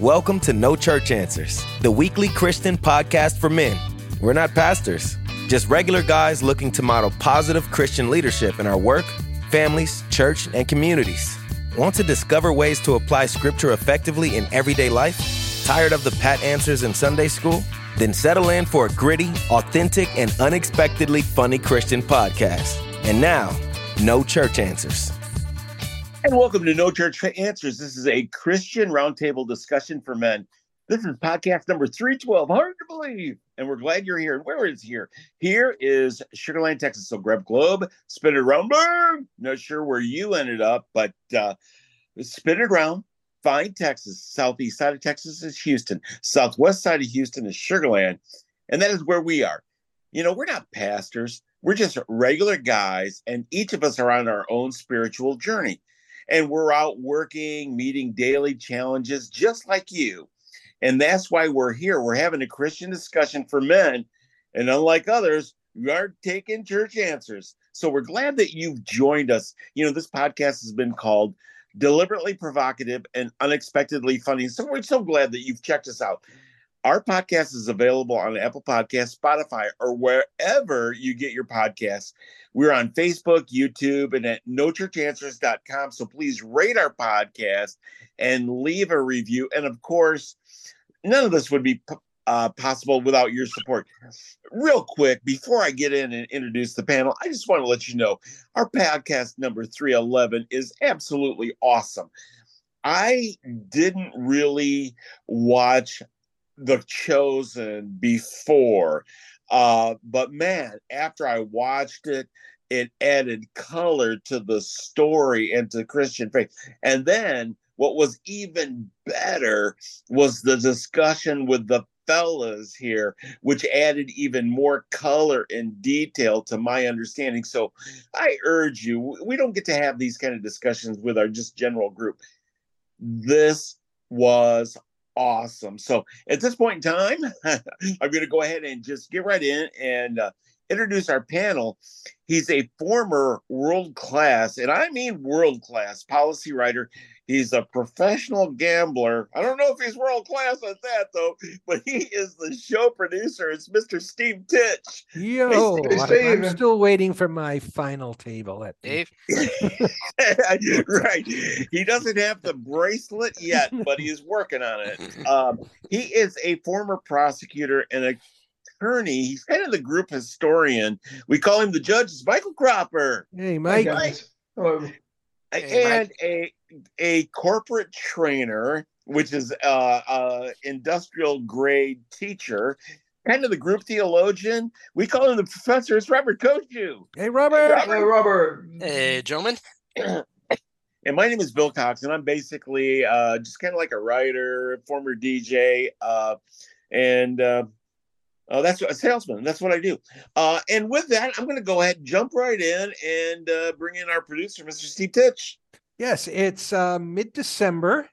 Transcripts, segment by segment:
Welcome to No Church Answers, the weekly Christian podcast for men. We're not pastors, just regular guys looking to model positive Christian leadership in our work, families, church, and communities. Want to discover ways to apply scripture effectively in everyday life? Tired of the pat answers in Sunday school? Then settle in for a gritty, authentic, and unexpectedly funny Christian podcast. And now, No Church Answers. And welcome to No Church Answers. This is a Christian roundtable discussion for men. This is podcast number 312. Hard to believe. And we're glad you're here. And where is here? Here is Sugar Land, Texas. So grab globe, spin it around. Not sure where you ended up, but uh, spin it around. Find Texas. Southeast side of Texas is Houston. Southwest side of Houston is Sugar Land. And that is where we are. You know, we're not pastors. We're just regular guys, and each of us are on our own spiritual journey and we're out working, meeting daily challenges just like you. And that's why we're here. We're having a Christian discussion for men. And unlike others, we aren't taking church answers. So we're glad that you've joined us. You know, this podcast has been called Deliberately Provocative and Unexpectedly Funny. So we're so glad that you've checked us out. Our podcast is available on Apple Podcast, Spotify, or wherever you get your podcasts. We're on Facebook, YouTube, and at nochurchanswers.com. So please rate our podcast and leave a review. And of course, none of this would be uh, possible without your support. Real quick, before I get in and introduce the panel, I just want to let you know our podcast number 311 is absolutely awesome. I didn't really watch the chosen before. Uh but man after i watched it it added color to the story and to christian faith. And then what was even better was the discussion with the fellas here which added even more color and detail to my understanding. So i urge you we don't get to have these kind of discussions with our just general group. This was awesome. So at this point in time, I'm going to go ahead and just get right in and uh, introduce our panel. He's a former world class, and I mean world class policy writer. He's a professional gambler. I don't know if he's world class at that though, but he is the show producer. It's Mr. Steve Titch. Yo, hey, Steve. I'm still waiting for my final table at Dave. right. He doesn't have the bracelet yet, but he's working on it. Um, he is a former prosecutor and a attorney. He's kind of the group historian. We call him the judge. It's Michael Cropper. Hey, Mike. Hi, Hello. Hey, and Mike. a a corporate trainer, which is uh, uh industrial grade teacher, kind of the group theologian. We call him the professor. It's Robert Kochu. Hey, Robert. Robert. Hey, Robert. Hey, gentlemen. and my name is Bill Cox, and I'm basically uh, just kind of like a writer, former DJ, uh, and uh, uh, that's a salesman. That's what I do. Uh, and with that, I'm going to go ahead and jump right in and uh, bring in our producer, Mr. Steve Titch. Yes, it's uh, mid December.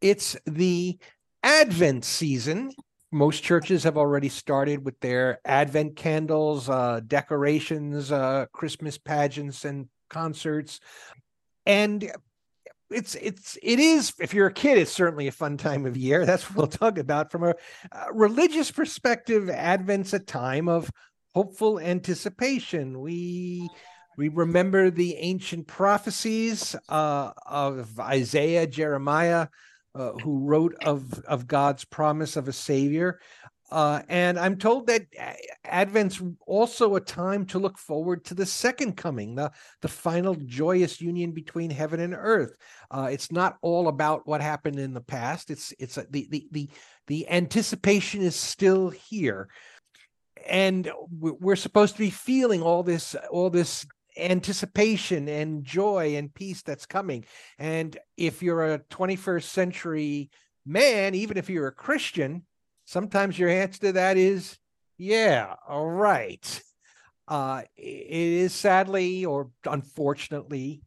It's the Advent season. Most churches have already started with their Advent candles, uh, decorations, uh, Christmas pageants, and concerts. And it's it's it is if you're a kid it's certainly a fun time of year that's what we'll talk about from a, a religious perspective advent's a time of hopeful anticipation we we remember the ancient prophecies uh, of isaiah jeremiah uh, who wrote of of god's promise of a savior uh, and I'm told that Advent's also a time to look forward to the second coming, the, the final joyous union between heaven and earth. Uh, it's not all about what happened in the past. It's it's a, the, the the the anticipation is still here, and we're supposed to be feeling all this all this anticipation and joy and peace that's coming. And if you're a 21st century man, even if you're a Christian, Sometimes your answer to that is, yeah, all right. Uh, it is sadly or unfortunately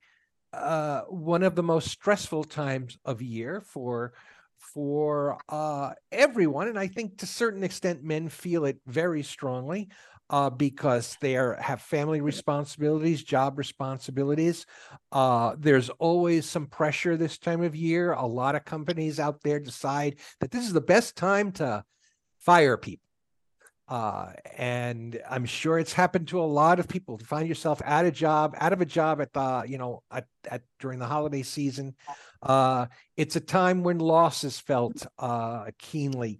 uh, one of the most stressful times of year for for uh, everyone, and I think to a certain extent men feel it very strongly. uh, because they are, have family responsibilities, job responsibilities. Uh, there's always some pressure this time of year. A lot of companies out there decide that this is the best time to fire people. Uh, and I'm sure it's happened to a lot of people. To find yourself out of job, out of a job at the, you know, at, at during the holiday season. Uh, it's a time when loss is felt uh, keenly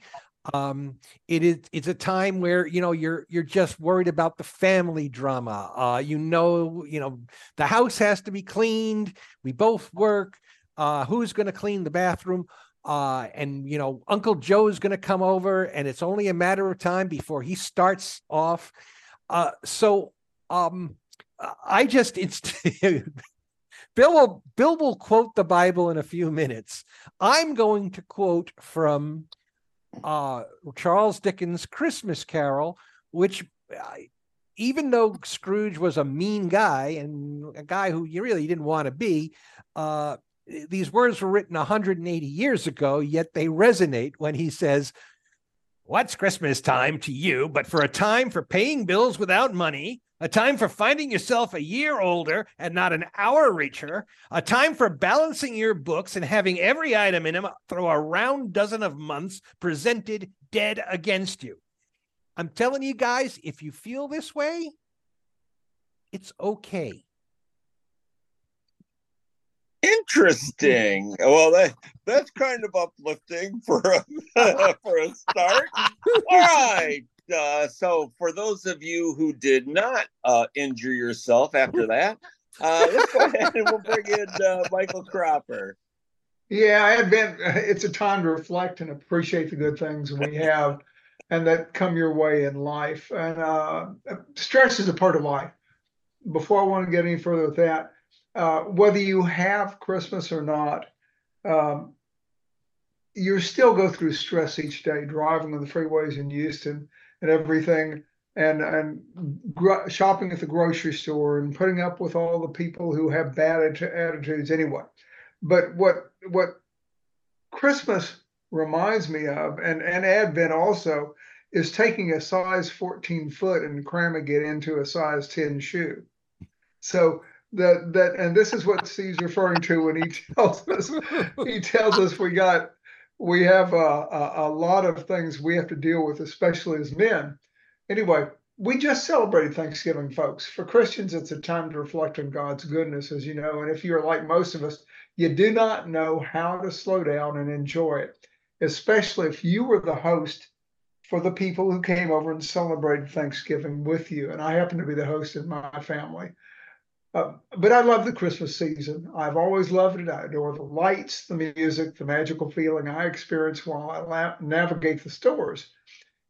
um it is it's a time where you know you're you're just worried about the family drama uh you know you know the house has to be cleaned we both work uh who's going to clean the bathroom uh and you know uncle Joe is going to come over and it's only a matter of time before he starts off uh so um i just it's Bill will Bill will quote the Bible in a few minutes. I'm going to quote from uh, Charles Dickens' Christmas Carol, which even though Scrooge was a mean guy and a guy who you really didn't want to be, uh, these words were written 180 years ago, yet they resonate when he says, What's Christmas time to you but for a time for paying bills without money, a time for finding yourself a year older and not an hour richer, a time for balancing your books and having every item in them through a round dozen of months presented dead against you. I'm telling you guys, if you feel this way, it's okay. Interesting. Well, that that's kind of uplifting for a for a start. All right uh, so for those of you who did not uh, injure yourself after that, uh, let's go ahead and we'll bring in uh, Michael Cropper. Yeah, I have been. It's a time to reflect and appreciate the good things we have, and that come your way in life. And uh, stress is a part of life. Before I want to get any further with that, uh, whether you have Christmas or not, um, you still go through stress each day driving on the freeways in Houston and everything and and gro- shopping at the grocery store and putting up with all the people who have bad attitudes anyway. But what what christmas reminds me of and and advent also is taking a size 14 foot and cramming it into a size 10 shoe. So that that and this is what steve's referring to when he tells us he tells us we got we have a, a, a, lot of things we have to deal with, especially as men. Anyway, we just celebrated Thanksgiving, folks. For Christians, it's a time to reflect on God's goodness, as you know. And if you're like most of us, you do not know how to slow down and enjoy it, especially if you were the host for the people who came over and celebrated Thanksgiving with you. And I happen to be the host of my family. Uh, but I love the Christmas season. I've always loved it. I adore the lights, the music, the magical feeling I experience while I la- navigate the stores.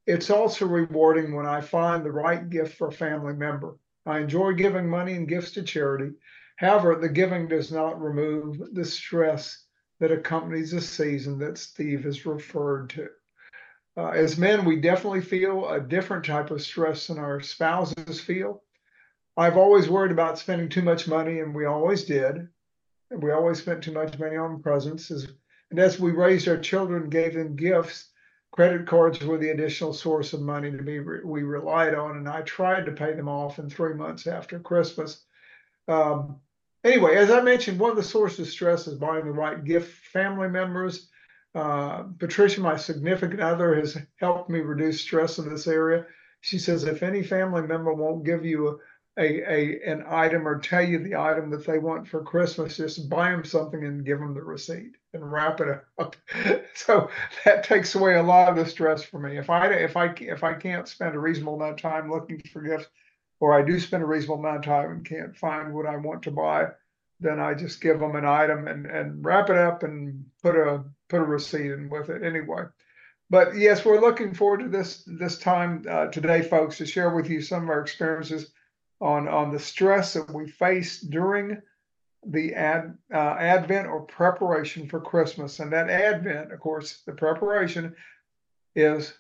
It's also rewarding when I find the right gift for a family member. I enjoy giving money and gifts to charity. However, the giving does not remove the stress that accompanies the season that Steve has referred to. Uh, as men, we definitely feel a different type of stress than our spouses feel. I've always worried about spending too much money, and we always did. And we always spent too much money on presents. And as we raised our children, gave them gifts, credit cards were the additional source of money to be we relied on. And I tried to pay them off in three months after Christmas. Um, anyway, as I mentioned, one of the sources of stress is buying the right gift for family members. Uh, Patricia, my significant other, has helped me reduce stress in this area. She says if any family member won't give you a a, an item or tell you the item that they want for Christmas, just buy them something and give them the receipt and wrap it up. so that takes away a lot of the stress for me. If I if I if I can't spend a reasonable amount of time looking for gifts, or I do spend a reasonable amount of time and can't find what I want to buy, then I just give them an item and and wrap it up and put a put a receipt in with it anyway. But yes, we're looking forward to this this time uh, today, folks, to share with you some of our experiences on on the stress that we face during the ad, uh, Advent or preparation for Christmas. And that Advent, of course, the preparation is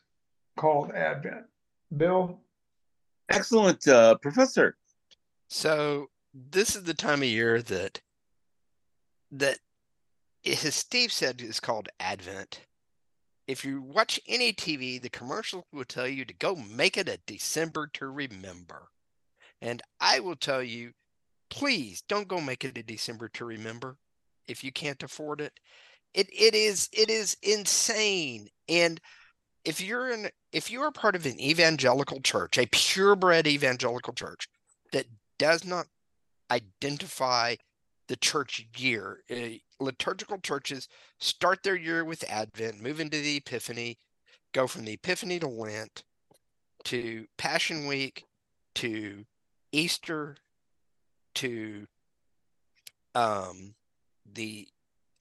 called Advent. Bill? Excellent, uh, Professor. So this is the time of year that that as Steve said is called Advent. if you watch any TV, the commercial will tell you to go make it a December to remember. And I will tell you, please don't go make it a December to remember if you can't afford it. It it is it is insane. And if you're in if you are part of an evangelical church, a purebred evangelical church that does not identify the church year, uh, liturgical churches start their year with Advent, move into the Epiphany, go from the Epiphany to Lent, to Passion Week, to Easter, to um, the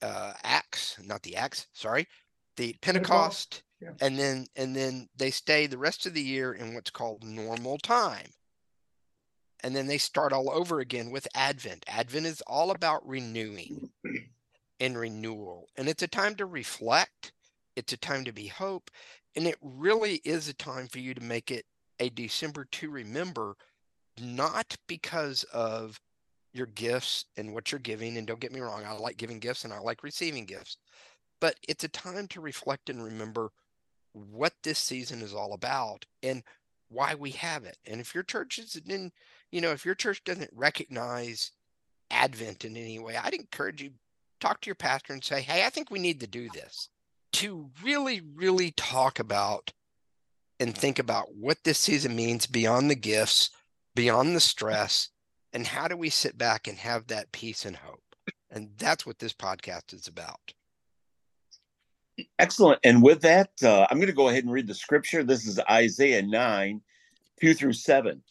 uh, Acts, not the Acts, sorry, the Pentecost, yeah. and then and then they stay the rest of the year in what's called normal time. And then they start all over again with Advent. Advent is all about renewing and renewal. And it's a time to reflect, it's a time to be hope, and it really is a time for you to make it a December to remember, not because of your gifts and what you're giving. And don't get me wrong, I like giving gifts and I like receiving gifts, but it's a time to reflect and remember what this season is all about and why we have it. And if your church is in, you know, if your church doesn't recognize Advent in any way, I'd encourage you talk to your pastor and say, "Hey, I think we need to do this." To really, really talk about and think about what this season means beyond the gifts, beyond the stress, and how do we sit back and have that peace and hope? And that's what this podcast is about. Excellent. And with that uh, i'm going to go ahead and read the scripture. This is isaiah 9 2 through 7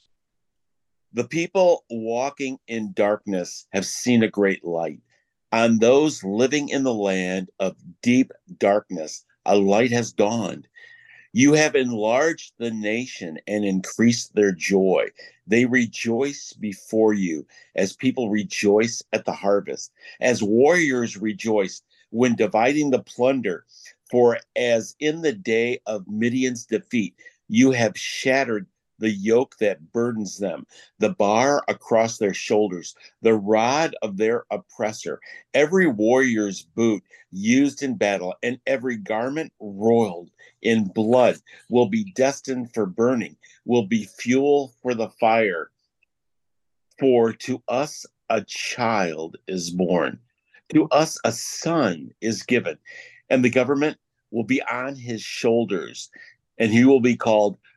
the people walking in darkness have seen a great light. On those living in the land of deep darkness a light has dawned you have enlarged the nation and increased their joy. They rejoice before you as people rejoice at the harvest, as warriors rejoice when dividing the plunder. For as in the day of Midian's defeat, you have shattered the yoke that burdens them, the bar across their shoulders, the rod of their oppressor, every warrior's boot used in battle, and every garment roiled in blood will be destined for burning, will be fuel for the fire. For to us a child is born, to us a son is given, and the government will be on his shoulders, and he will be called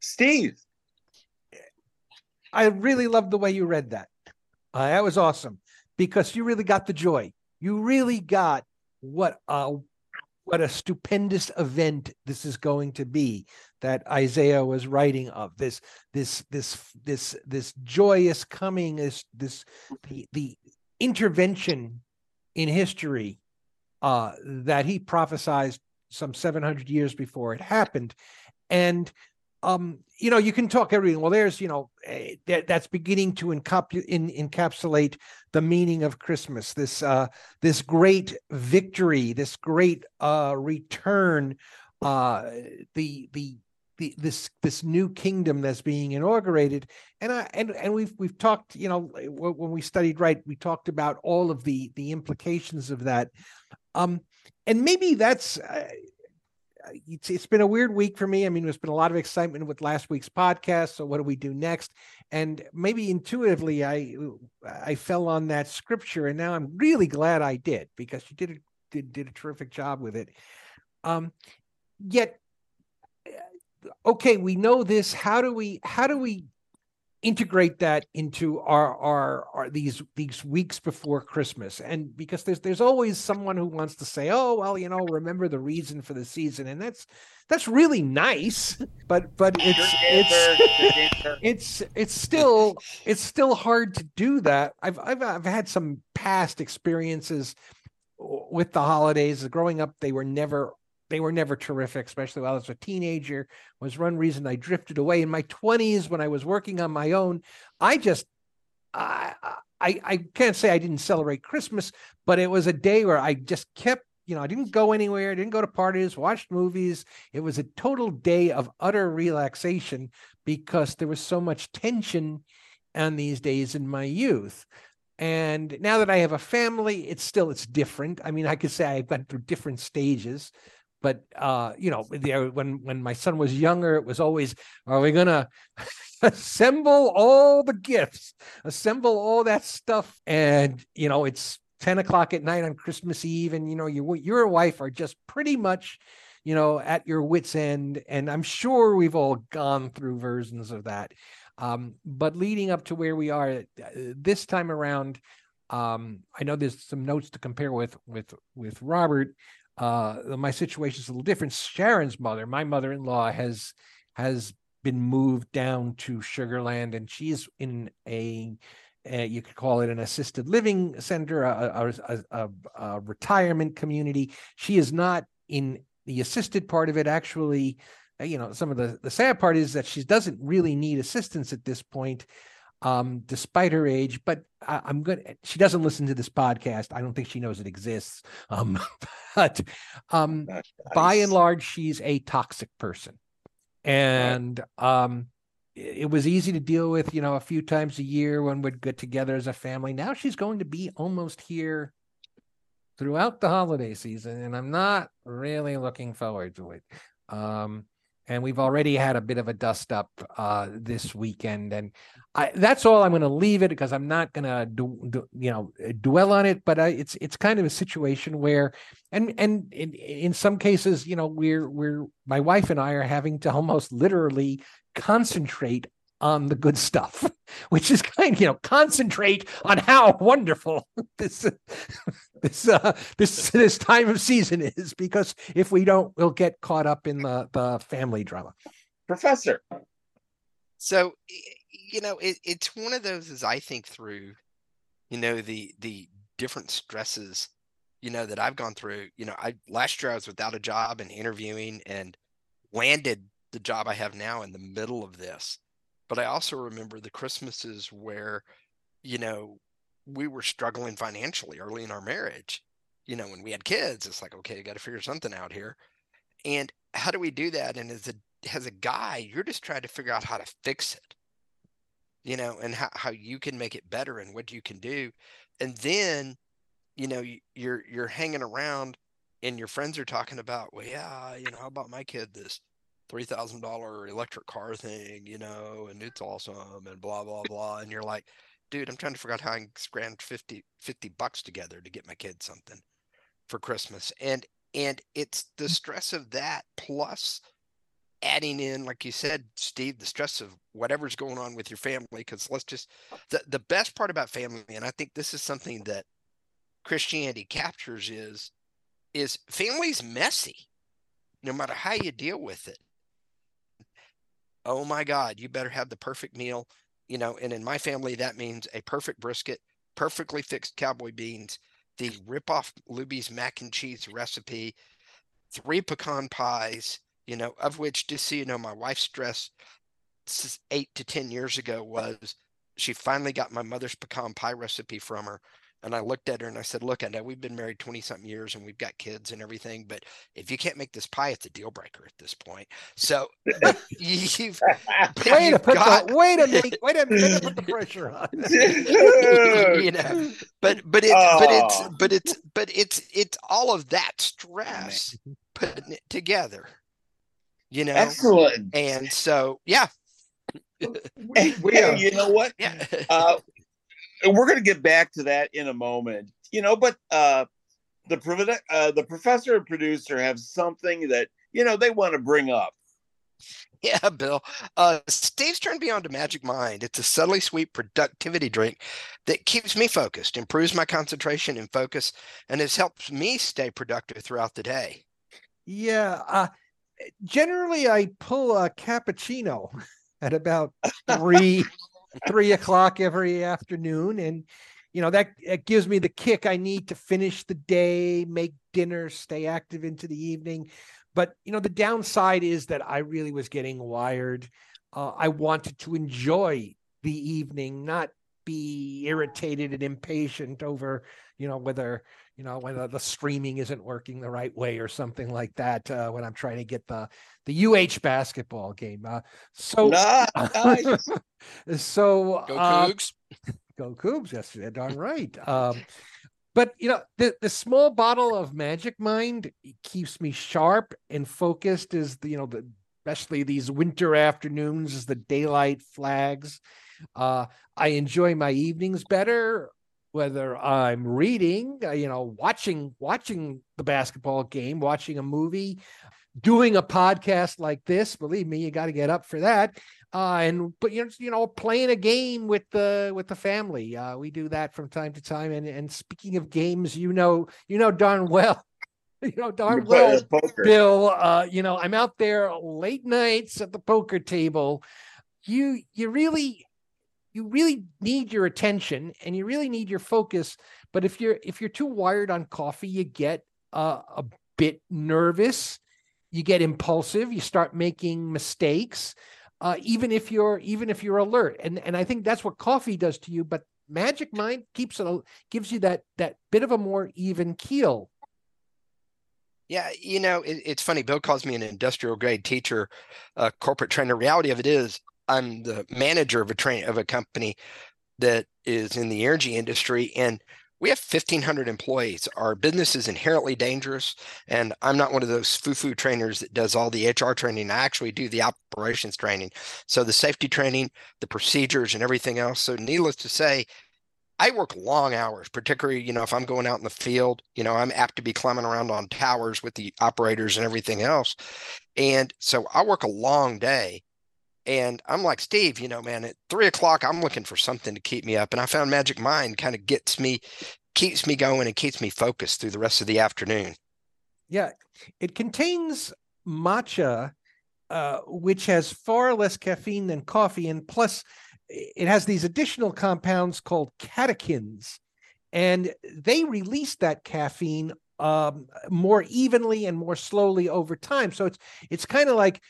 Steve. I really love the way you read that. Uh, that was awesome because you really got the joy. You really got what a what a stupendous event this is going to be that Isaiah was writing of. This this this this this joyous coming is this the the intervention in history uh, that he prophesied some 700 years before it happened and um, you know, you can talk everything. Well, there's, you know, uh, that, that's beginning to in, encapsulate the meaning of Christmas. This uh, this great victory, this great uh, return, uh, the the the, this this new kingdom that's being inaugurated and I and and we've we've talked you know when we studied right we talked about all of the the implications of that um and maybe that's uh, Uh, it's, it's been a weird week for me. I mean, there's been a lot of excitement with last week's podcast. So what do we do next? And maybe intuitively, I uh, I fell on that scripture, and now I'm really glad I did because you did a, did did a terrific job with it. Um, yet, uh, okay, we know this. How do we how do we integrate that into our, our our these these weeks before christmas. And because there's there's always someone who wants to say oh well you know remember the reason for the season. And that's that's really nice but but it's it's it's it's still it's still hard to do that. I've i've, I've had some past experiences with the holidays. Growing up they were never they were never terrific, especially while I was a teenager. Was one reason I drifted away in my 20s when I was working on my own. I just I I I can't say I didn't celebrate Christmas, but it was a day where I just kept you know, I didn't go anywhere, didn't go to parties, watched movies. It was a total day of utter relaxation because there was so much tension on these days in my youth. And now that I have a family, it's still it's different. I mean, I could say I've gone through different stages, but uh, you know, when when my son was younger, it was always, are we gonna assemble all the gifts, assemble all that stuff? And you know, it's 10 o'clock at night on Christmas Eve, and you know, you your wife are just pretty much, you know, at your wits' end. And I'm sure we've all gone through versions of that. Um, but leading up to where we are uh, this time around, um, I know there's some notes to compare with with with Robert. Uh, my situation is a little different. Sharon's mother, my mother-in-law, has has been moved down to Sugar Land, and she's in a uh, you could call it an assisted living center, a, a, a, a, retirement community. She is not in the assisted part of it. Actually, uh, you know, some of the the sad part is that she doesn't really need assistance at this point, um, despite her age. But I, am good. She doesn't listen to this podcast. I don't think she knows it exists. Um, but um, nice. by and large, she's a toxic person, and um it was easy to deal with, you know, a few times a year when we'd get together as a family. Now she's going to be almost here throughout the holiday season, and I'm not really looking forward to it. Um, and we've already had a bit of a dust up uh, this weekend, and I, that's all I'm going to leave it because I'm not going to, you know, dwell on it. But it's it's kind of a situation where, and and in, in some cases, you know, we're we're my wife and I are having to almost literally concentrate on the good stuff, which is kind of, you know, concentrate on how wonderful this this uh, this this time of season is, because if we don't, we'll get caught up in the the family drama. Professor. So, you know, it, it's one of those as I think through, you know, the the different stresses, you know, that I've gone through. You know, I last year I was without a job and interviewing and landed the job I have now in the middle of this. But I also remember the Christmases where, you know, we were struggling financially early in our marriage. You know, when we had kids, it's like, okay, you got to figure something out here. And how do we do that? And as a as a guy, you're just trying to figure out how to fix it, you know, and how, how you can make it better and what you can do. And then, you know, you're you're hanging around and your friends are talking about, well, yeah, you know, how about my kid this three thousand dollar electric car thing, you know, and it's awesome and blah blah blah. And you're like, dude, I'm trying to figure out how I can scrounge 50, 50 bucks together to get my kid something for Christmas. And and it's the mm. stress of that plus adding in, like you said, Steve, the stress of whatever's going on with your family. Because let's just the, the best part about family, and I think this is something that Christianity captures is is family's messy no matter how you deal with it oh my God, you better have the perfect meal. You know, and in my family, that means a perfect brisket, perfectly fixed cowboy beans, the rip-off Luby's mac and cheese recipe, three pecan pies, you know, of which, just so you know, my wife's stress eight to 10 years ago was she finally got my mother's pecan pie recipe from her. And I looked at her and I said, Look, I know we've been married 20 something years and we've got kids and everything, but if you can't make this pie, it's a deal breaker at this point. So you've way to put got... the, way to make way to, way to put the pressure on. you know, but but it's oh. but it's but it's but it's it's all of that stress putting it together. You know, excellent. And so yeah. we, we, uh, you know what? Yeah. Uh, we're going to get back to that in a moment. You know, but uh, the uh, the professor and producer have something that you know they want to bring up. Yeah, Bill. Uh, Steve's turned me on to Magic Mind. It's a subtly sweet productivity drink that keeps me focused, improves my concentration and focus, and has helped me stay productive throughout the day. Yeah. Uh, generally, I pull a cappuccino at about three three o'clock every afternoon, and you know that it gives me the kick I need to finish the day, make dinner, stay active into the evening. But you know the downside is that I really was getting wired. Uh, I wanted to enjoy the evening, not be irritated and impatient over you know whether you know whether the streaming isn't working the right way or something like that uh, when I'm trying to get the the UH basketball game. Uh, so Nice. So Go uh, Cougs. go Cougs. Yes, you're darn right. Um, but you know, the the small bottle of Magic Mind keeps me sharp and focused. Is the you know, the, especially these winter afternoons as the daylight flags. Uh, I enjoy my evenings better, whether I'm reading, uh, you know, watching watching the basketball game, watching a movie, doing a podcast like this. Believe me, you got to get up for that uh, and but you know, you know, playing a game with the with the family. Uh, we do that from time to time. And and speaking of games, you know, you know darn well, you know darn well. Bill. Uh, you know, I'm out there late nights at the poker table. You you really you really need your attention and you really need your focus. But if you're if you're too wired on coffee, you get uh, a bit nervous. You get impulsive. You start making mistakes uh, even if you're even if you're alert and and i think that's what coffee does to you but magic mind keeps it gives you that that bit of a more even keel Yeah, you know, it, it's funny. Bill calls me an industrial grade teacher, uh, corporate trainer. Reality of it is, I'm the manager of a train of a company that is in the energy industry, and we have 1,500 employees. Our business is inherently dangerous, and I'm not one of those foo-foo trainers that does all the HR training. I actually do the operations training, so the safety training, the procedures, and everything else. So, needless to say, I work long hours, particularly, you know, if I'm going out in the field, you know, I'm apt to be climbing around on towers with the operators and everything else. And so I work a long day. And I'm like, Steve, you know, man, at three o'clock, I'm looking for something to keep me up. And I found Magic Mind kind of gets me, keeps me going and keeps me focused through the rest of the afternoon. yeah it contains matcha uh, which has far less caffeine than coffee and plus it has these additional compounds called catechins and they release that caffeine um, more evenly and more slowly over time so it's it's kind of like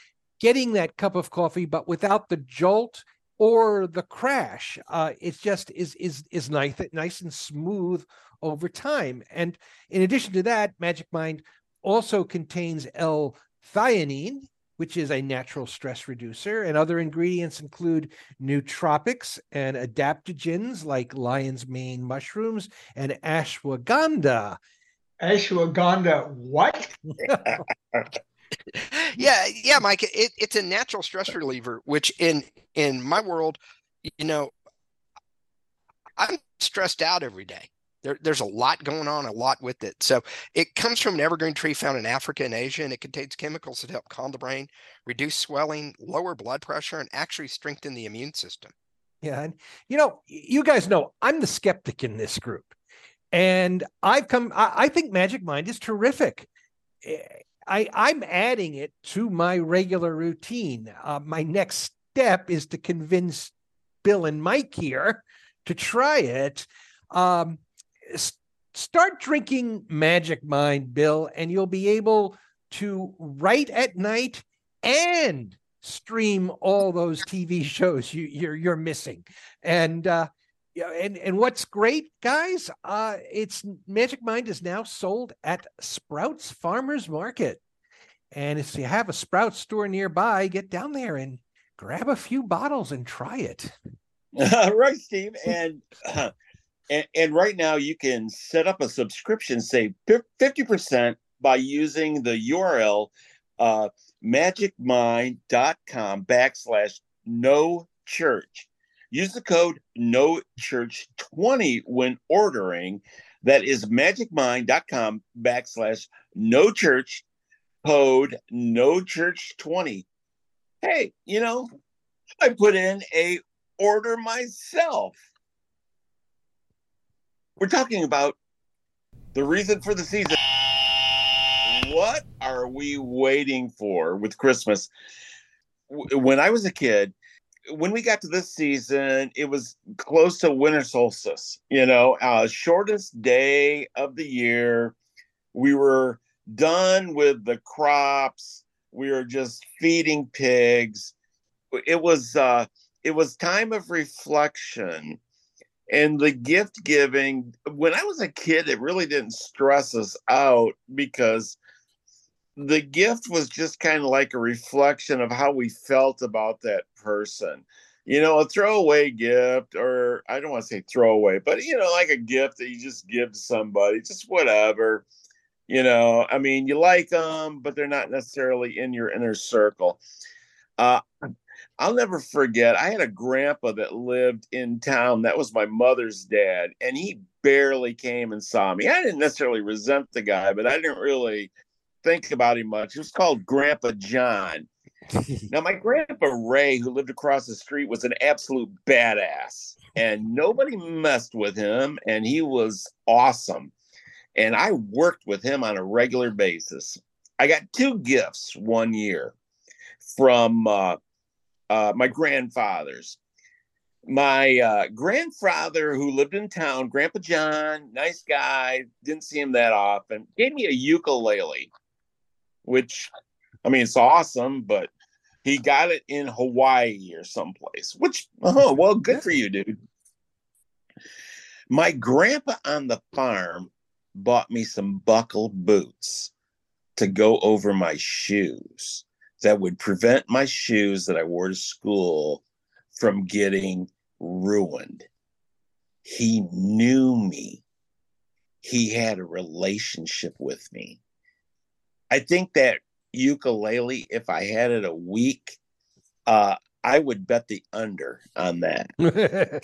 getting that cup of coffee but without the jolt or the crash uh, it's just is is is nice nice and smooth over time and in addition to that magic mind also contains l-theanine which is a natural stress reducer and other ingredients include nootropics and adaptogens like lion's mane mushrooms and ashwagandha Ashwagandha, what? yeah, yeah, Mike. It, it's a natural stress reliever, which in in my world, you know, I'm stressed out every day. There, there's a lot going on, a lot with it. So it comes from an evergreen tree found in Africa and Asia, and it contains chemicals that help calm the brain, reduce swelling, lower blood pressure, and actually strengthen the immune system. Yeah. And, you know, you guys know I'm the skeptic in this group. And I've come, I, I think Magic Mind is terrific. Eh, I, I'm adding it to my regular routine. Uh, my next step is to convince Bill and Mike here to try it. Um, s- start drinking Magic Mind, Bill, and you'll be able to write at night and stream all those TV shows you, you're you're missing. And uh, yeah, and and what's great, guys, uh, it's Magic Mind is now sold at Sprouts Farmers Market. And if you have a Sprouts store nearby, get down there and grab a few bottles and try it. right, Steve. And, and and right now you can set up a subscription, save fifty percent by using the URL uh, magicmind.com backslash no church. Use the code no church 20 when ordering. That is magicmind.com backslash no church code no church 20. Hey, you know, I put in a order myself. We're talking about the reason for the season. What are we waiting for with Christmas? When I was a kid, when we got to this season, it was close to winter solstice, you know, uh, shortest day of the year. We were done with the crops. We were just feeding pigs. It was uh it was time of reflection and the gift giving when i was a kid it really didn't stress us out because the gift was just kind of like a reflection of how we felt about that person you know a throwaway gift or i don't want to say throwaway but you know like a gift that you just give to somebody just whatever you know i mean you like them but they're not necessarily in your inner circle uh, I'll never forget. I had a grandpa that lived in town. That was my mother's dad, and he barely came and saw me. I didn't necessarily resent the guy, but I didn't really think about him much. It was called Grandpa John. now, my grandpa Ray, who lived across the street, was an absolute badass, and nobody messed with him, and he was awesome. And I worked with him on a regular basis. I got two gifts one year from uh, uh, my grandfathers. My uh, grandfather, who lived in town, Grandpa John, nice guy, didn't see him that often, gave me a ukulele, which, I mean, it's awesome, but he got it in Hawaii or someplace, which, oh, well, good for you, dude. My grandpa on the farm bought me some buckle boots to go over my shoes that would prevent my shoes that I wore to school from getting ruined. He knew me. He had a relationship with me. I think that ukulele, if I had it a week, uh, I would bet the under on that.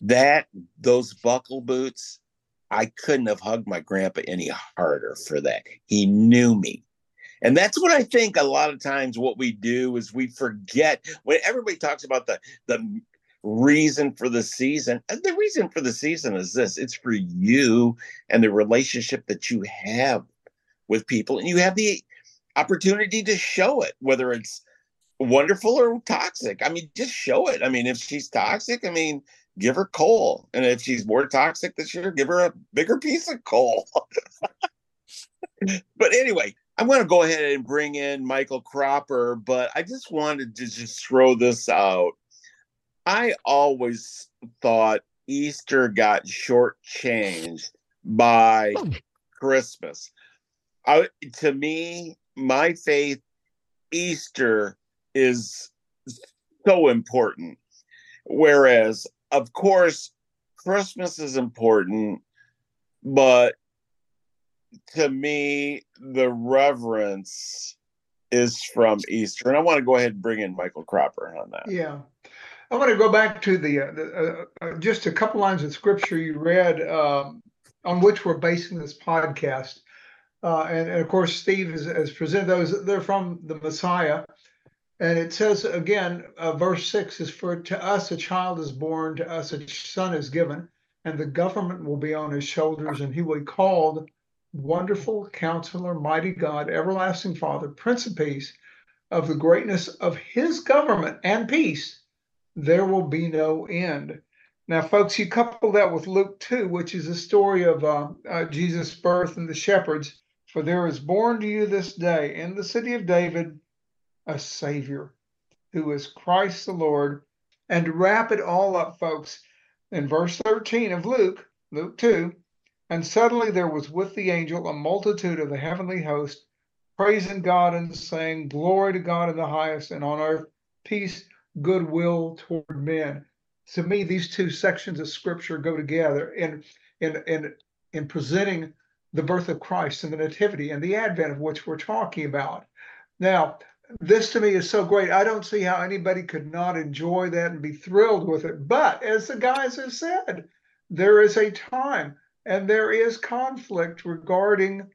that, those buckle boots, I couldn't have hugged my grandpa any harder for that. He knew me. And that's what I think a lot of times what we do is we forget when everybody talks about the the reason for the season. The reason for the season is this it's for you and the relationship that you have with people, and you have the opportunity to show it, whether it's wonderful or toxic. I mean, just show it. I mean, if she's toxic, I mean, give her coal. And if she's more toxic this year, give her a bigger piece of coal. but anyway, I'm going to go ahead and bring in Michael Cropper, but I just wanted to just throw this out. I always thought Easter got shortchanged by oh. Christmas. I, to me, my faith, Easter is so important. Whereas, of course, Christmas is important, but to me, the reverence is from Easter. And I want to go ahead and bring in Michael Cropper on that. Yeah. I want to go back to the, uh, the uh, uh, just a couple lines of scripture you read um, on which we're basing this podcast. Uh, and, and, of course, Steve has, has, presented those. They're from the Messiah. And it says again, uh, verse six is for to us a child is born, to us a son is given, and the government will be on his shoulders, and he will be called wonderful counselor, mighty God, everlasting Father, Prince of Peace, of the greatness of his government and peace, there will be no end. Now, folks, you couple that with Luke 2, which is a story of uh, uh, Jesus' birth and the shepherds. For there is born to you this day in the city of David a Savior who is Christ the Lord. And to wrap it all up, folks, in verse 13 of Luke, Luke 2, and suddenly there was with the angel a multitude of the heavenly host, praising God and saying, Glory to God in the highest, and on earth peace, goodwill toward men. To me, these two sections of scripture go together in in in in presenting the birth of Christ and the nativity and the advent of which we're talking about. Now, this to me is so great. I don't see how anybody could not enjoy that and be thrilled with it. But as the guys have said, there is a time and there is conflict regarding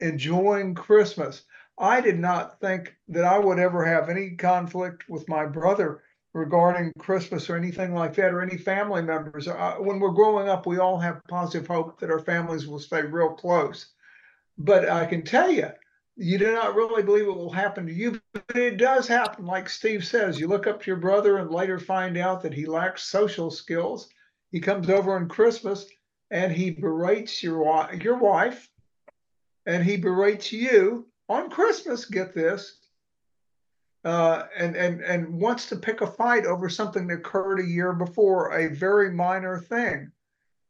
enjoying Christmas. I did not think that I would ever have any conflict with my brother regarding Christmas or anything like that, or any family members. Uh, when we're growing up, we all have positive hope that our families will stay real close. But I can tell you you do not really believe it will happen to you, but it does happen. Like Steve says, you look up to your brother and later find out that he lacks social skills. He comes over on Christmas and he berates your your wife, and he berates you on Christmas. Get this, uh, and and and wants to pick a fight over something that occurred a year before, a very minor thing,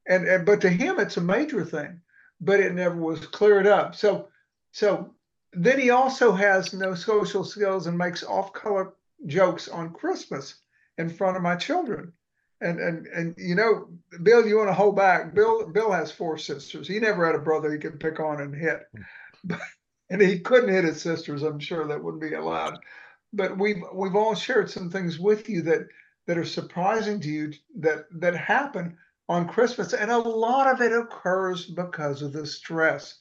and, and but to him it's a major thing, but it never was cleared up. So so then he also has no social skills and makes off-color jokes on Christmas in front of my children. And and and you know, Bill, you want to hold back. Bill Bill has four sisters. He never had a brother he could pick on and hit. But, and he couldn't hit his sisters, I'm sure that wouldn't be allowed. But we've we've all shared some things with you that that are surprising to you that that happen on Christmas. And a lot of it occurs because of the stress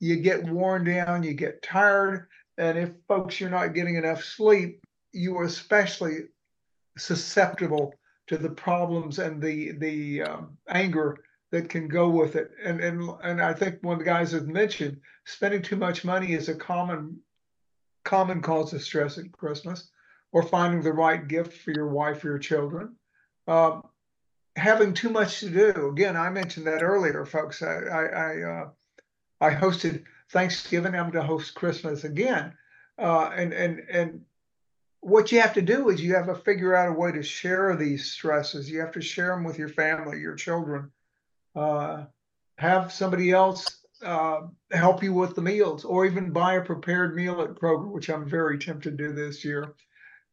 you get worn down, you get tired, and if folks you're not getting enough sleep, you are especially susceptible to the problems and the the um, anger that can go with it. And and and I think one of the guys has mentioned spending too much money is a common common cause of stress at Christmas, or finding the right gift for your wife or your children. Um, having too much to do. Again, I mentioned that earlier, folks. I, I, I uh, I hosted Thanksgiving. I'm going to host Christmas again. Uh, and and and what you have to do is you have to figure out a way to share these stresses. You have to share them with your family, your children. Uh, have somebody else uh, help you with the meals, or even buy a prepared meal at Kroger, which I'm very tempted to do this year.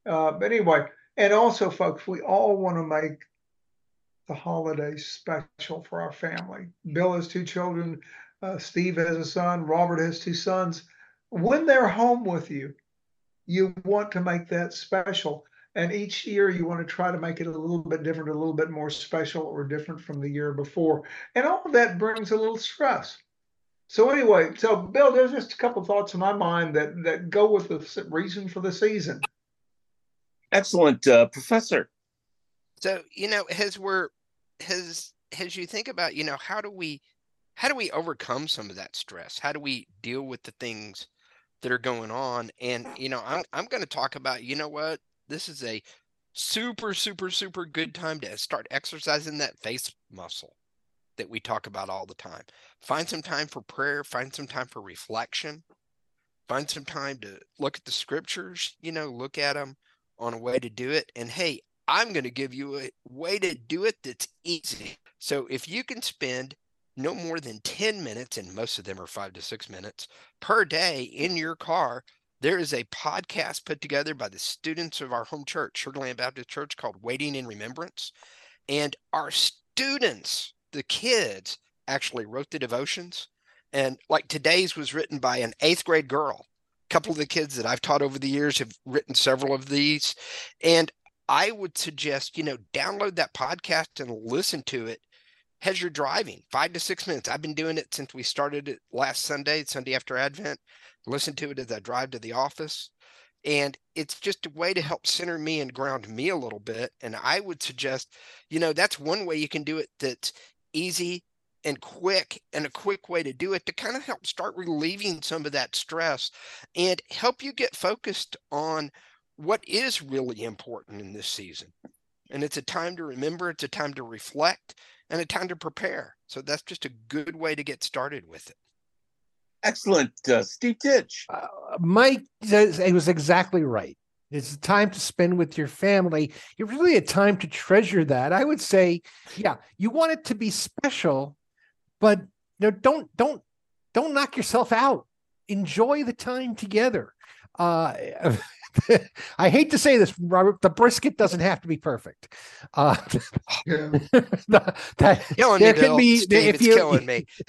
Uh, but anyway, and also, folks, we all want to make the holidays special for our family. Bill has two children. Uh, Steve has a son. Robert has two sons. When they're home with you, you want to make that special. And each year you want to try to make it a little bit different, a little bit more special or different from the year before. And all of that brings a little stress. So anyway, so Bill, there's just a couple thoughts in my mind that that go with the reason for the season. Excellent, uh, Professor. So you know, as we're as as you think about, you know, how do we how do we overcome some of that stress? How do we deal with the things that are going on? And you know, I'm I'm going to talk about, you know what? This is a super super super good time to start exercising that face muscle that we talk about all the time. Find some time for prayer, find some time for reflection, find some time to look at the scriptures, you know, look at them on a way to do it. And hey, I'm going to give you a way to do it that's easy. So if you can spend no more than 10 minutes, and most of them are five to six minutes per day in your car. There is a podcast put together by the students of our home church, Sugar Land Baptist Church, called Waiting in Remembrance. And our students, the kids, actually wrote the devotions. And like today's was written by an eighth grade girl. A couple of the kids that I've taught over the years have written several of these. And I would suggest, you know, download that podcast and listen to it as you're driving, five to six minutes. I've been doing it since we started it last Sunday, Sunday after Advent. Listen to it as I drive to the office. And it's just a way to help center me and ground me a little bit. And I would suggest, you know, that's one way you can do it that's easy and quick and a quick way to do it to kind of help start relieving some of that stress and help you get focused on what is really important in this season. And it's a time to remember, it's a time to reflect, and a time to prepare. So that's just a good way to get started with it. Excellent, uh, Steve Titch. Uh, Mike says it was exactly right. It's a time to spend with your family. It's really a time to treasure that. I would say, yeah, you want it to be special, but you know, don't don't don't knock yourself out. Enjoy the time together. Uh, I hate to say this, Robert. The brisket doesn't have to be perfect. Uh, yeah. that, killing there me, could be Steve, if you, killing me.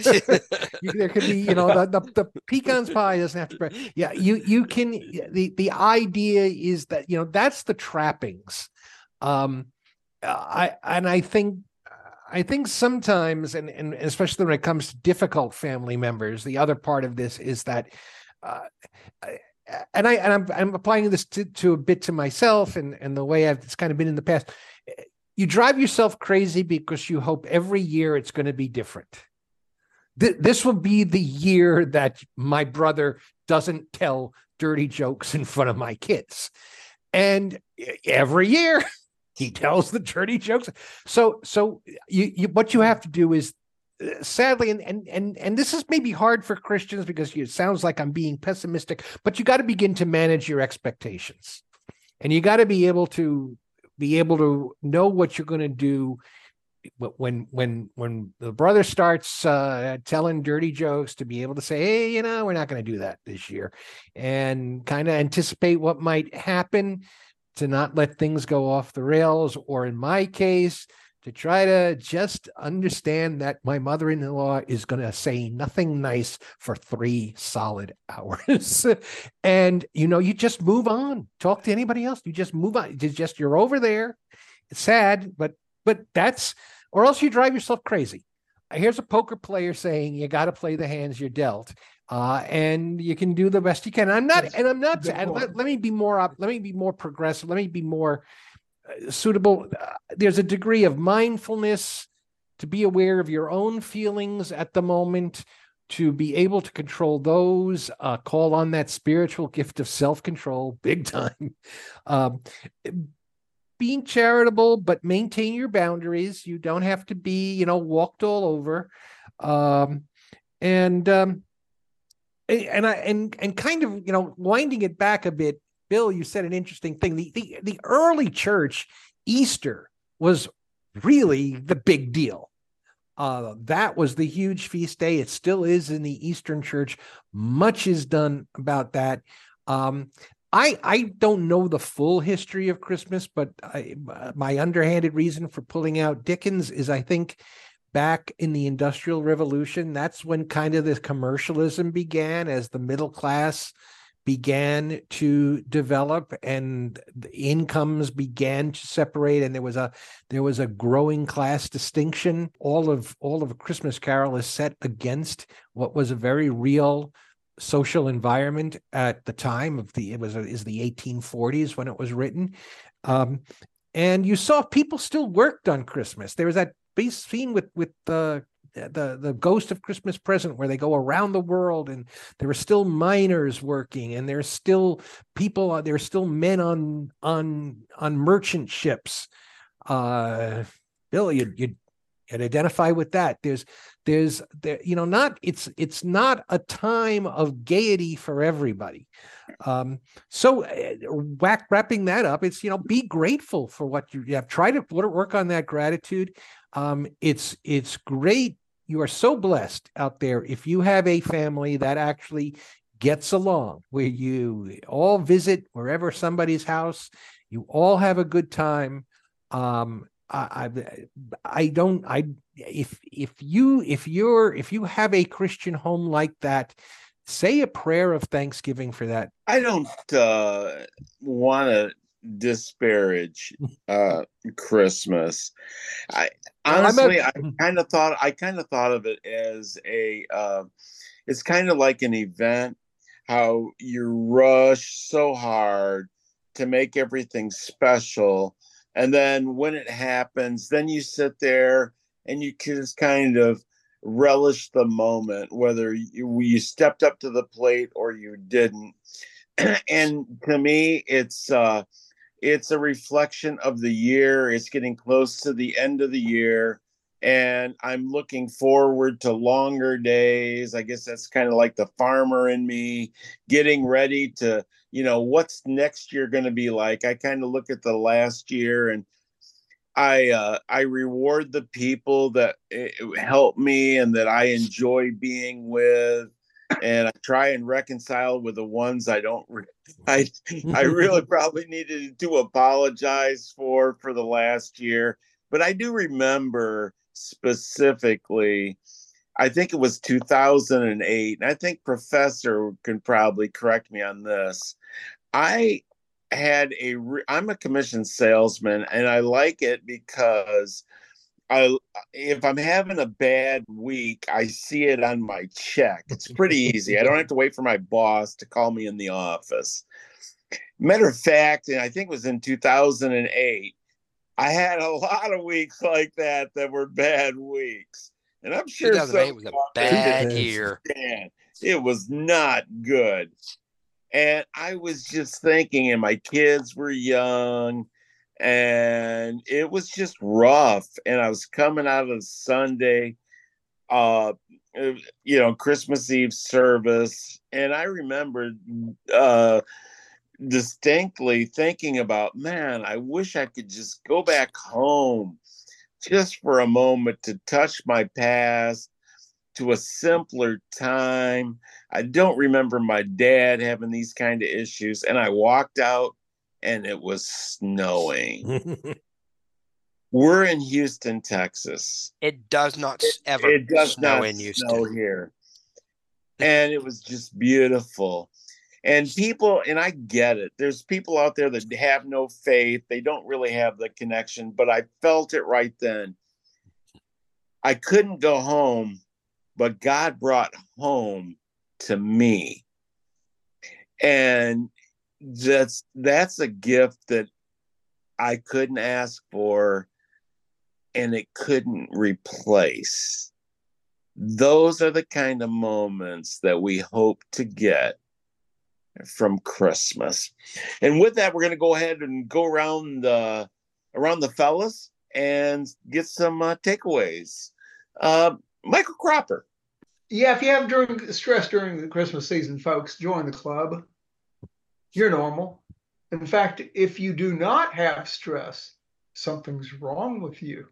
there could be, you know, the, the, the pecans pie doesn't have to. Be, yeah, you you can. The the idea is that you know that's the trappings. Um, I and I think I think sometimes, and, and especially when it comes to difficult family members, the other part of this is that uh, and I and I'm I'm applying this to, to a bit to myself and and the way I've it's kind of been in the past. You drive yourself crazy because you hope every year it's going to be different. th- this will be the year that my brother doesn't tell dirty jokes in front of my kids. And every year he tells the dirty jokes. So, so you, you what you have to do is sadly and and and and this is maybe hard for christians because it sounds like i'm being pessimistic but you got to begin to manage your expectations. And you got to be able to be able to know what you're going to do when when when the brother starts uh, telling dirty jokes to be able to say hey you know we're not going to do that this year and kind of anticipate what might happen to not let things go off the rails or in my case to try to just understand that my mother-in-law is going to say nothing nice for three solid hours. And you know you just move on. Talk to anybody else. You just move on. It's just you're over there. It's sad but but that's or else you drive yourself crazy. Here's a poker player saying you got to play the hands you're dealt uh, and you can do the best you can. I'm not and i'm not and let, let me be more up let me be more progressive. Let me be more suitable. Uh, there's a degree of mindfulness to be aware of your own feelings at the moment, to be able to control those, uh, call on that spiritual gift of self control big time. Um, being charitable, but maintain your boundaries. You don't have to be, you know, walked all over. Um, and, um, and I and and kind of you know winding it back a bit Bill, you said an interesting thing. The, the, the early church, Easter was really the big deal. Uh, that was the huge feast day. It still is in the Eastern Church. Much is done about that. Um, I I don't know the full history of Christmas, but I, my underhanded reason for pulling out Dickens is I think back in the Industrial Revolution, that's when kind of this commercialism began as the middle class began to develop and the incomes began to separate and there was a there was a growing class distinction. All of all of christmas carol is set against what was a very real social environment at the time of the it was is the 1840s when it was written. Um, and you saw people still worked on christmas. There was that base scene with with uh, the the ghost of christmas present where they go around the world and there are still miners working and there's still people uh, there's still men on on on merchant ships. Uh bill you you and identify with that. There's there's there you know not it's it's not a time of gaiety for everybody. Um so uh, whack, wrapping that up it's you know be grateful for what you have. Try to work on that gratitude. Um it's it's great you are so blessed out there. If you have a family that actually gets along where you all visit wherever somebody's house you all have a good time um I, I i don't i if if you if you're if you have a christian home like that say a prayer of thanksgiving for that. I don't uh want to disparage uh Christmas. I honestly I kind of thought I kind of thought of it as a uh it's kind of like an event how you rush so hard to make everything special and then when it happens then you sit there and you just kind of relish the moment whether you, you stepped up to the plate or you didn't and to me it's uh it's a reflection of the year. It's getting close to the end of the year. And I'm looking forward to longer days. I guess that's kind of like the farmer in me getting ready to, you know, what's next year going to be like. I kind of look at the last year and I uh, I reward the people that eh, help me and that I enjoy being with and I try and reconcile with the ones I don't. Re- I I really probably needed to apologize for for the last year, but I do remember specifically. I think it was 2008, and I think Professor can probably correct me on this. I had a. Re- I'm a commission salesman, and I like it because I if I'm having a bad week, I see it on my check. It's pretty easy. I don't have to wait for my boss to call me in the office. Matter of fact, and I think it was in 2008, I had a lot of weeks like that that were bad weeks. And I'm sure 2008 was a bad year. It was not good. And I was just thinking, and my kids were young, and it was just rough. And I was coming out of Sunday, uh, you know, Christmas Eve service, and I remembered uh, distinctly thinking about, man, I wish I could just go back home just for a moment to touch my past to a simpler time. I don't remember my dad having these kind of issues. And I walked out and it was snowing. We're in Houston, Texas. It does not s- ever It does snow not in Houston. snow here. And it was just beautiful. And people, and I get it. There's people out there that have no faith. They don't really have the connection, but I felt it right then. I couldn't go home, but God brought home to me. And that's that's a gift that I couldn't ask for and it couldn't replace. Those are the kind of moments that we hope to get from Christmas. And with that, we're going to go ahead and go around the around the fellas and get some uh, takeaways. Uh, Michael Cropper. Yeah, if you have during stress during the Christmas season, folks, join the club. You're normal. In fact, if you do not have stress, something's wrong with you.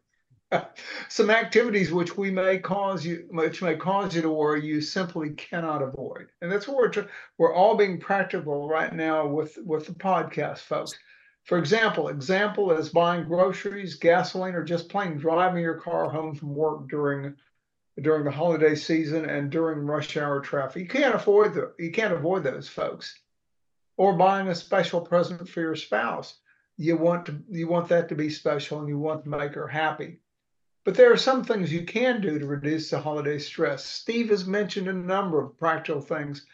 Some activities which we may cause you, which may cause you to worry, you simply cannot avoid, and that's what we're we're all being practical right now with with the podcast, folks. For example, example is buying groceries, gasoline, or just plain driving your car home from work during during the holiday season and during rush hour traffic. You can't avoid the you can't avoid those folks. Or buying a special present for your spouse. You want to you want that to be special and you want to make her happy. But there are some things you can do to reduce the holiday stress. Steve has mentioned a number of practical things,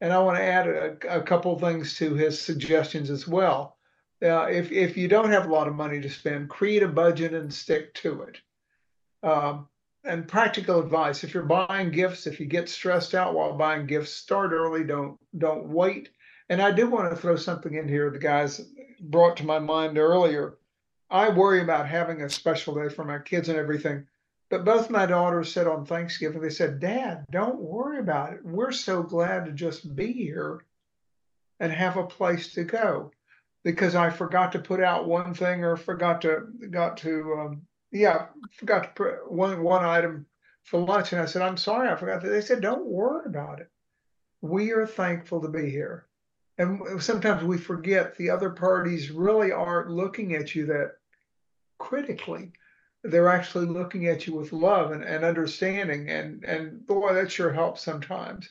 and I want to add a, a couple of things to his suggestions as well. Uh, if if you don't have a lot of money to spend, create a budget and stick to it. Um, and practical advice if you're buying gifts if you get stressed out while buying gifts start early don't don't wait and i do want to throw something in here the guys brought to my mind earlier i worry about having a special day for my kids and everything but both my daughters said on thanksgiving they said dad don't worry about it we're so glad to just be here and have a place to go because i forgot to put out one thing or forgot to got to um, yeah, forgot to put one one item for lunch, and I said, "I'm sorry, I forgot that." They said, "Don't worry about it. We are thankful to be here." And sometimes we forget the other parties really aren't looking at you that critically. They're actually looking at you with love and, and understanding, and and boy, that sure helps sometimes.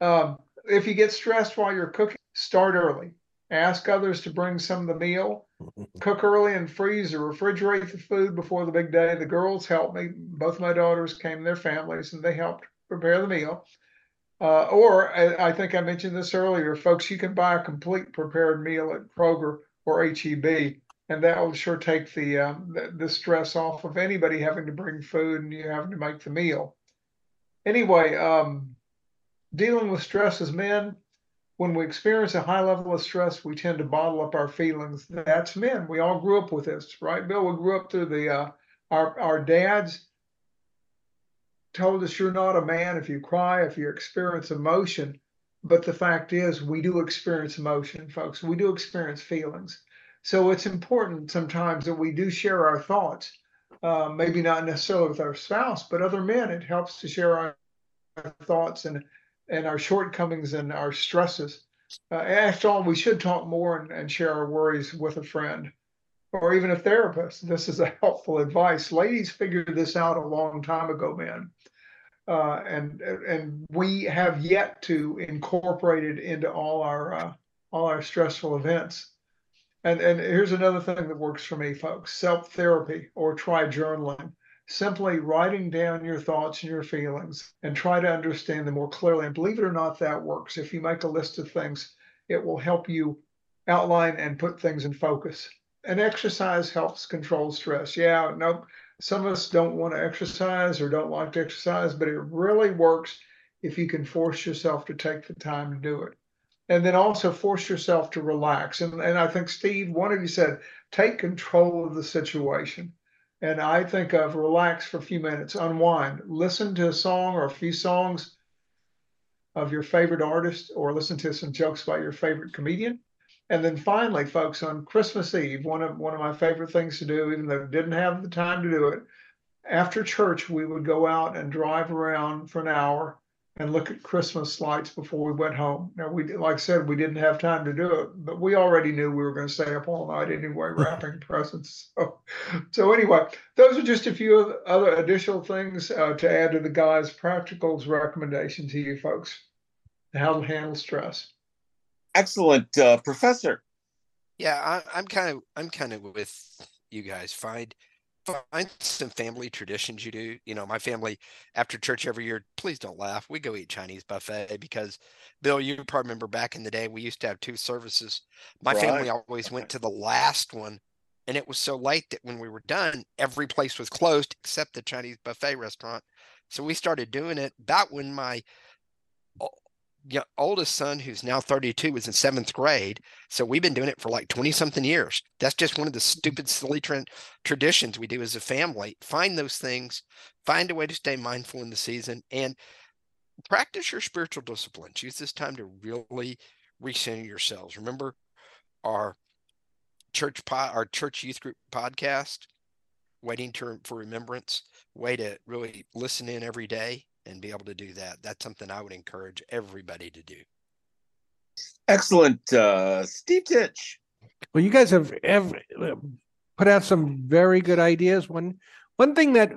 Um, if you get stressed while you're cooking, start early. Ask others to bring some of the meal cook early and freeze or refrigerate the food before the big day. The girls helped me. Both my daughters came their families and they helped prepare the meal. Uh, or I, I think I mentioned this earlier, folks, you can buy a complete prepared meal at Kroger or HEB, and that will sure take the, um, the the stress off of anybody having to bring food and you having to make the meal. Anyway, um, dealing with stress as men, when we experience a high level of stress, we tend to bottle up our feelings. That's men. We all grew up with this, right, Bill? We grew up through the uh, our our dads told us you're not a man if you cry, if you experience emotion. But the fact is, we do experience emotion, folks. We do experience feelings. So it's important sometimes that we do share our thoughts. Uh, maybe not necessarily with our spouse, but other men. It helps to share our thoughts and and our shortcomings and our stresses. Uh, after all, we should talk more and, and share our worries with a friend or even a therapist. This is a helpful advice. Ladies figured this out a long time ago, man. Uh, and and we have yet to incorporate it into all our uh, all our stressful events. And and here's another thing that works for me, folks: self therapy or try journaling simply writing down your thoughts and your feelings and try to understand them more clearly. And believe it or not, that works. If you make a list of things, it will help you outline and put things in focus. And exercise helps control stress. Yeah, nope. Some of us don't want to exercise or don't like to exercise, but it really works if you can force yourself to take the time to do it. And then also force yourself to relax. And, and I think, Steve, one of you said, take control of the situation. And I think of relax for a few minutes, unwind, listen to a song or a few songs of your favorite artist, or listen to some jokes by your favorite comedian. And then finally, folks, on Christmas Eve, one of one of my favorite things to do, even though I didn't have the time to do it, after church we would go out and drive around for an hour and look at Christmas lights before we went home. Now we, like I said, we didn't have time to do it, but we already knew we were going to stay up all night anyway, wrapping presents. So, so anyway, those are just a few other additional things uh, to add to the guy's practicals recommendation to you folks, how to handle stress. Excellent, uh, Professor. Yeah, I, I'm kind of I'm kind of with you guys. Find find some family traditions you do. You know, my family after church every year, please don't laugh. We go eat Chinese buffet because Bill, you probably remember back in the day we used to have two services. My right. family always went to the last one and it was so late that when we were done, every place was closed except the Chinese buffet restaurant. So we started doing it about when my oldest son, who's now 32, was in seventh grade. So we've been doing it for like 20 something years. That's just one of the mm-hmm. stupid, silly tra- traditions we do as a family. Find those things, find a way to stay mindful in the season, and practice your spiritual disciplines. Use this time to really recenter yourselves. Remember our church pod, our church youth group podcast, waiting to, for remembrance, way to really listen in every day and be able to do that. That's something I would encourage everybody to do. Excellent, uh, Steve Titch. Well, you guys have, have put out some very good ideas. One one thing that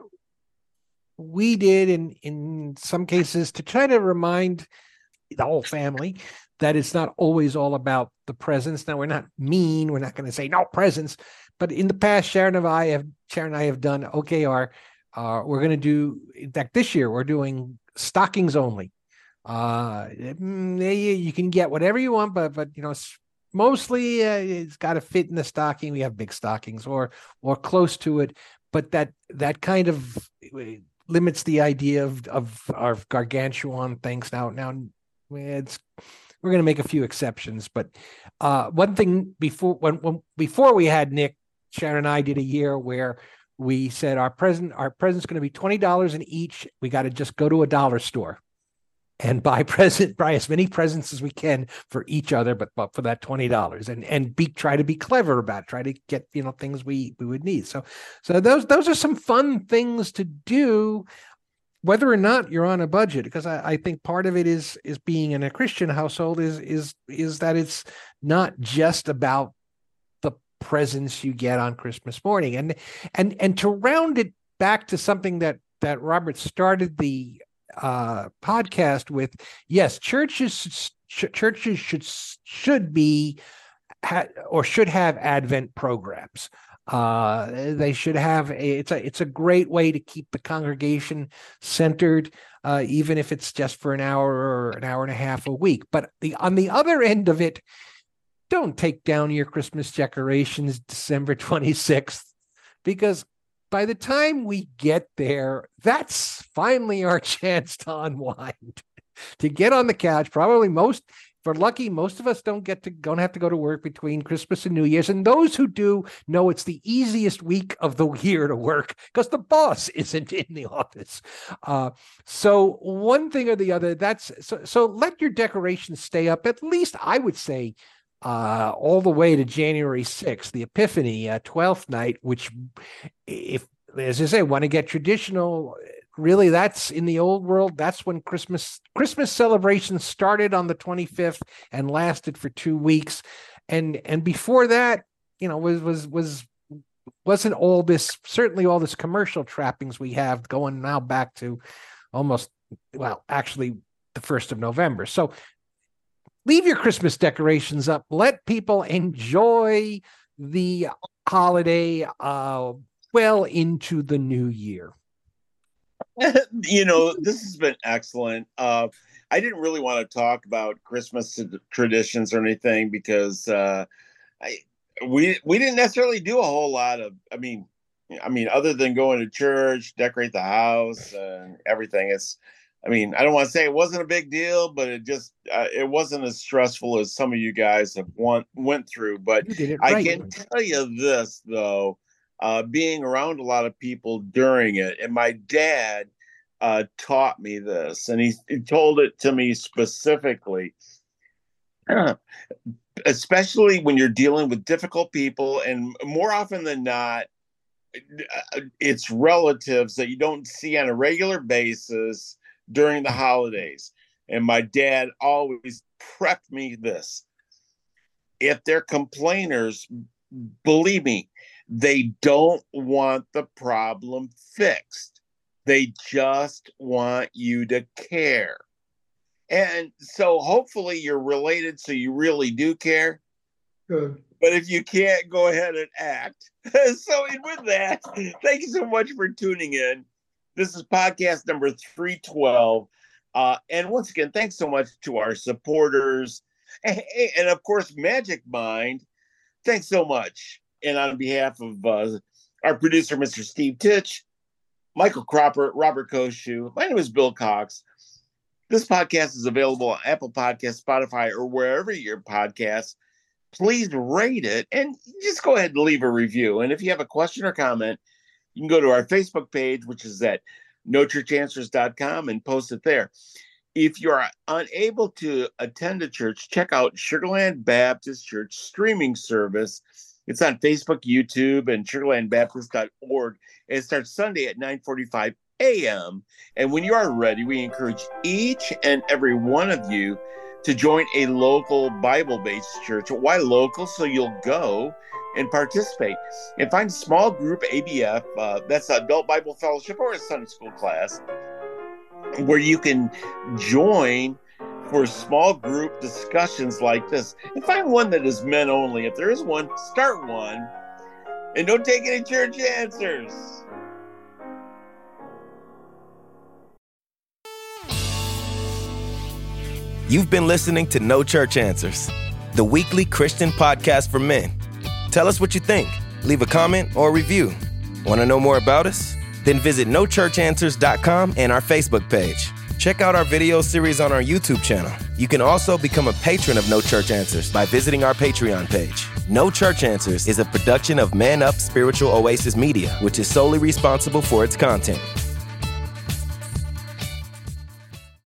we did in in some cases to try to remind the whole family that it's not always all about the presents. Now we're not mean. We're not going to say no presents. But in the past, Sharon and I have Sharon and I have done OKR uh, we're going to do, in fact, this year we're doing stockings only. Uh, mm, you can get whatever you want, but but you know, mostly uh, it's got to fit in the stocking. We have big stockings or or close to it, but that that kind of uh, limits the idea of of our gargantuan things. Now now it's we're going to make a few exceptions, but uh, one thing before when, when before we had Nick, Sharon and I did a year where we said our present our present's going to be twenty dollars in each. We got to just go to a dollar store and buy present buy as many presents as we can for each other, but, but for that twenty dollars and and be try to be clever about it, try to get you know things we we would need. So so those those are some fun things to do. Whether or not you're on a budget, because I, I think part of it is is being in a Christian household is is is that it's not just about presents you get on Christmas morning. And and and to round it back to something that that Robert started the uh, podcast with, yes, churches sh- churches should should be ha- or should have Advent programs. Uh, they should have a, it's a it's a great way to keep the congregation centered, uh, even if it's just for an hour or an hour and a half a week. But the on the other end of it, don't take down your Christmas decorations December 26th because by the time we get there, that's finally our chance to unwind, to get on the couch. Probably most, for lucky, most of us don't get to don't have to go to work between Christmas and New Year's. And those who do know it's the easiest week of the year to work because the boss isn't in the office. Uh, so one thing or the other, that's so so let your decorations stay up. At least I would say uh, all the way to January 6th, the Epiphany, uh, 12th night, which, if, as I say, want to get traditional, really that's in the old world that's when christmas christmas celebrations started on the 25th and lasted for two weeks. And and before that you know was was was wasn't all this certainly all this commercial trappings we have going now back to almost well actually the first of november. So leave your Christmas decorations up. Let people enjoy the holiday uh, well into the new year. you know, this has been excellent. Uh, I didn't really want to talk about Christmas traditions or anything because uh, I we we didn't necessarily do a whole lot of. I mean, I mean, other than going to church, decorate the house, and everything, it's. I mean, I don't want to say it wasn't a big deal, but it just uh, it wasn't as stressful as some of you guys have went went through. But it I can tell you this though, uh, being around a lot of people during it, and my dad uh, taught me this, and he, he told it to me specifically. Especially when you're dealing with difficult people, and more often than not, uh, it's relatives that you don't see on a regular basis during the holidays. And my dad always prepped me this if they're complainers, believe me, they don't want the problem fixed. They just want you to care. And so hopefully you're related, so you really do care. Good. But if you can't, go ahead and act. so, with that, thank you so much for tuning in. This is podcast number 312. Uh, and once again, thanks so much to our supporters. And, and of course, Magic Mind. Thanks so much. And on behalf of uh, our producer, Mr. Steve Titch, Michael Cropper, Robert Koshu, my name is Bill Cox. This podcast is available on Apple Podcasts, Spotify, or wherever your podcasts. Please rate it and just go ahead and leave a review. And if you have a question or comment, you can go to our Facebook page, which is at nochurchanswers.com and post it there. If you're unable to attend a church, check out Sugar Land Baptist Church streaming service. It's on Facebook, YouTube, and sugarlandbaptist.org. And it starts Sunday at 9:45 a.m. And when you are ready, we encourage each and every one of you to join a local Bible-based church. Why local? So you'll go and participate and find small group ABF. Uh, that's Adult Bible Fellowship or a Sunday school class where you can join for small group discussions like this and find one that is men only. If there is one, start one and don't take any church answers. You've been listening to No Church Answers, the weekly Christian podcast for men. Tell us what you think. Leave a comment or a review. Want to know more about us? Then visit nochurchanswers.com and our Facebook page. Check out our video series on our YouTube channel. You can also become a patron of No Church Answers by visiting our Patreon page. No Church Answers is a production of Man Up Spiritual Oasis Media, which is solely responsible for its content.